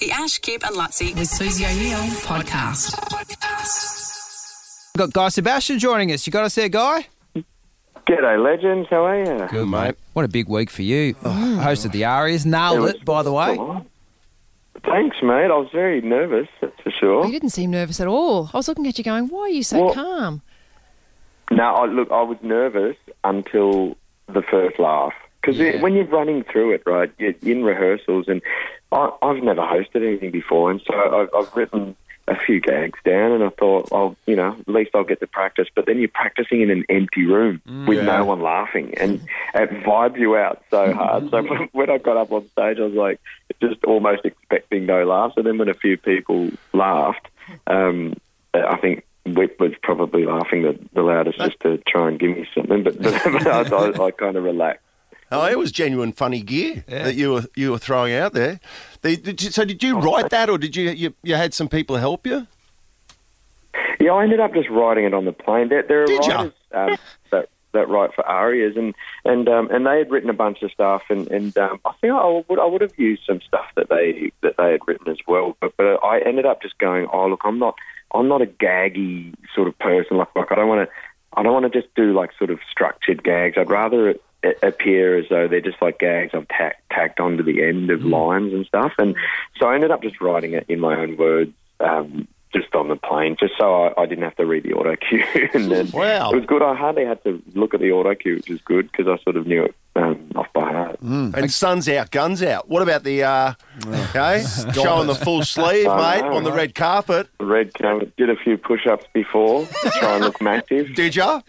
The Ash, Kip and Luttsy. with Susie O'Neill podcast. Got Guy Sebastian joining us. You got us there, Guy? G'day, legends. How are you? Good, mate. What a big week for you. Oh. Hosted the ARIAs, nailed it, by the way. Thanks, mate. I was very nervous, that's for sure. You didn't seem nervous at all. I was looking at you going, why are you so Well- calm? No, I, look, I was nervous until the first laugh. Because Yeah. when you're running through it, right, you're in rehearsals, and I, I've never hosted anything before, and so I've, I've written a few gags down, and I thought, oh, you know, at least I'll get to practice. But then you're practicing in an empty room with no one laughing, and it vibes you out so hard. so when I got up on stage, I was like, just almost expecting no laughs, and then when a few people laughed, um, I think Kip was probably laughing the, the loudest just to try and give me something, but, but I, I, I kind of relaxed. Oh, it was genuine funny gear that you were you were throwing out there. The- did you- so did you write that, or did you, you you had some people help you? Yeah, I ended up just writing it on the plane. There, there are Did ya? writers um, that that write for ARIAs, and and um, and they had written a bunch of stuff, and and um, I think I would I would have used some stuff that they that they had written as well, but but I ended up just going, oh look, I'm not I'm not a gaggy sort of person. Like like I don't want to I don't want to just do like sort of structured gags. I'd rather it, it appear as though they're just like gags I've tack, tacked onto the end of lines and stuff, and so I ended up just writing it in my own words. Um, just on the plane, just so I, I didn't have to read the auto cue. and then Wow. it was good. I hardly had to look at the auto cue, which was good because I sort of knew it um, off by heart. And sun's out, guns out. What about the uh, okay showing the full sleeve, I mate, know, on the red carpet? The red carpet did a few push-ups before to try and look massive. Did ya?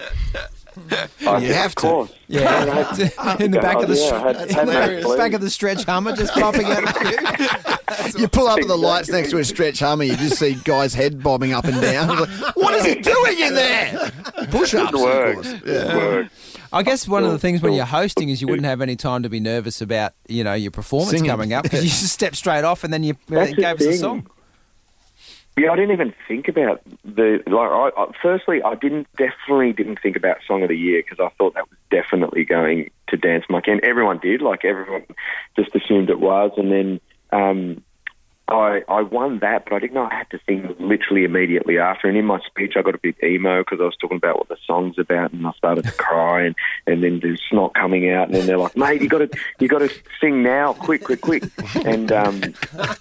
I You did, have of to. course. Yeah, in the back of the Yeah, had- had no clue. back of the stretch Hummer, just popping out a few. You pull up at the lights next to a stretch Hummer, you just see guys' head bobbing up and down. Like, what is he doing in there? Push ups, Good of course. Good. I guess one of the things when you're hosting is you wouldn't have any time to be nervous about you know your performance Singing. coming up because you just step straight off and then you uh, That's gave us a song. Yeah, I didn't even think about the like. I, I, firstly, I didn't definitely didn't think about song of the year because I thought that was definitely going to Dance Monkey, and everyone did. Like everyone just assumed it was, and then um, I I won that, but I didn't know I had to sing literally immediately after. And in my speech, I got a bit emo because I was talking about what the song's about, and I started to cry, and and then there's snot coming out, and then they're like, "Mate, you got to you got to sing now, quick, quick, quick!" And um,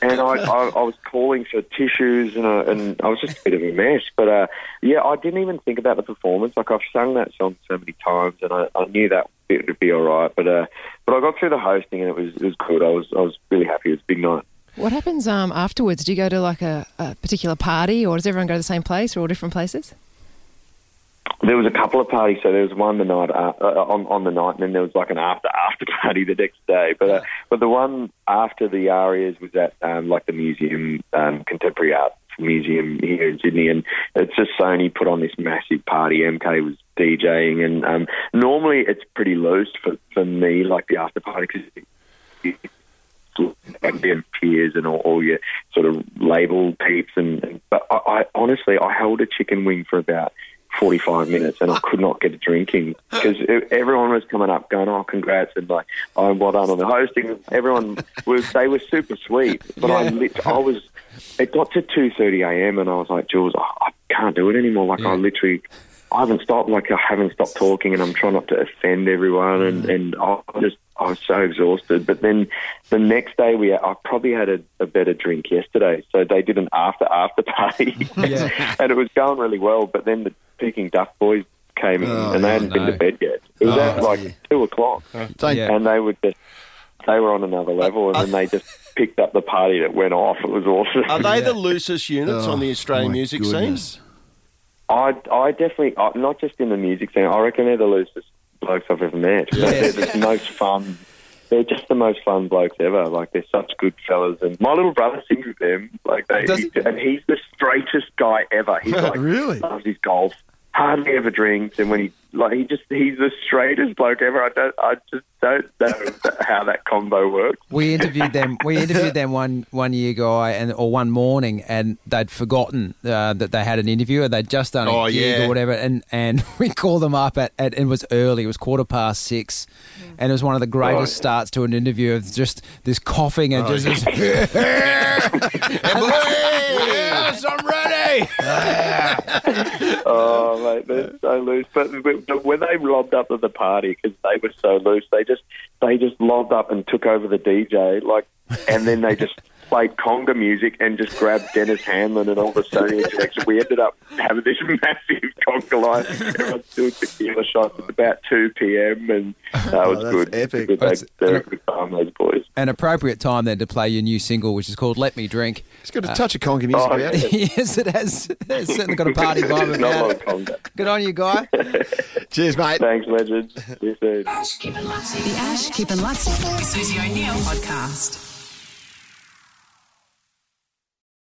and I, I I was calling for tissues, and I, and I was just a bit of a mess. But uh, yeah, I didn't even think about the performance. Like I've sung that song so many times, and I, I knew that it would be all right. But uh, but I got through the hosting, and it was it was good. I was I was really happy. It was a big night. What happens um, afterwards? Do you go to like a, a particular party or does everyone go to the same place or all different places? There was a couple of parties. So there was one the night uh, uh, on on the night, and then there was like an after after party the next day. But uh, but the one after the ARIAs was at um, like the museum, um, contemporary art museum here in Sydney, and it's just Sony put on this massive party. MK was DJing, and um, normally it's pretty loose for for me, like the after party, because and then peers and all, all your sort of label peeps and, and but I, I honestly I held a chicken wing for about 45 minutes and I ah. could not get a drink in because everyone was coming up going oh congrats and like oh well done on the hosting. Everyone was they were super sweet but I lit, I was it got to 2:30 a.m. and I was like Jules I, I can't do it anymore. Like I literally I haven't stopped like I haven't stopped talking and I'm trying not to offend everyone and, mm. and I just I was so exhausted. But then the next day we I probably had a, a better drink yesterday. So they did an after after party and it was going really well. But then the Peking Duk boys came in Oh, and they hadn't been to bed yet. It was Oh, at like dear. two o'clock. Don't- Yeah. And they would just they were on another level and then they just picked up the party that went off. It was awesome. Are they the loosest units Oh, on the Australian oh, music goodness. scene? I, I definitely, uh, not just in the music scene, I reckon they're the loosest blokes I've ever met. They're the most fun. They're just the most fun blokes ever. Like they're such good fellas, and my little brother sings with them. Like they, he? and he's the straightest guy ever. He's like Really? loves his golf. hardly ever drinks, and when he like he just he's the straightest bloke ever. I don't, I just don't know how that combo works. We interviewed them. We interviewed them one one year, guy, and or one morning, and they'd forgotten uh, that they had an interview, or they'd just done a Oh, gig yeah. or whatever, and and we called them up at, at it was early. It was quarter past six, and it was one of the greatest Right. starts to an interview of just this coughing and just this. yes, I'm ready. Oh, mate, they're so loose. But when they lobbed up at the party, because they were so loose, they just they just lobbed up and took over the DJ, like, and then they just played conga music and just grabbed Denis Handlin and all the Sony connection. We ended up having this massive conga line. Everyone's doing tequila shots. It's about two p.m. and uh, that was oh, that's good. epic. Good, That's- they, they're a good time, those boys. An appropriate time then to play your new single, which is called "Let Me Drink." It's got a uh, touch of conga music Oh, about it. yes, it has. It's certainly got a party vibe Not about long it. conga. Good on you, guy. Cheers, mate. Thanks, legend. See you soon. The Ash, Kip and Luttsy, Susie O'Neill podcast.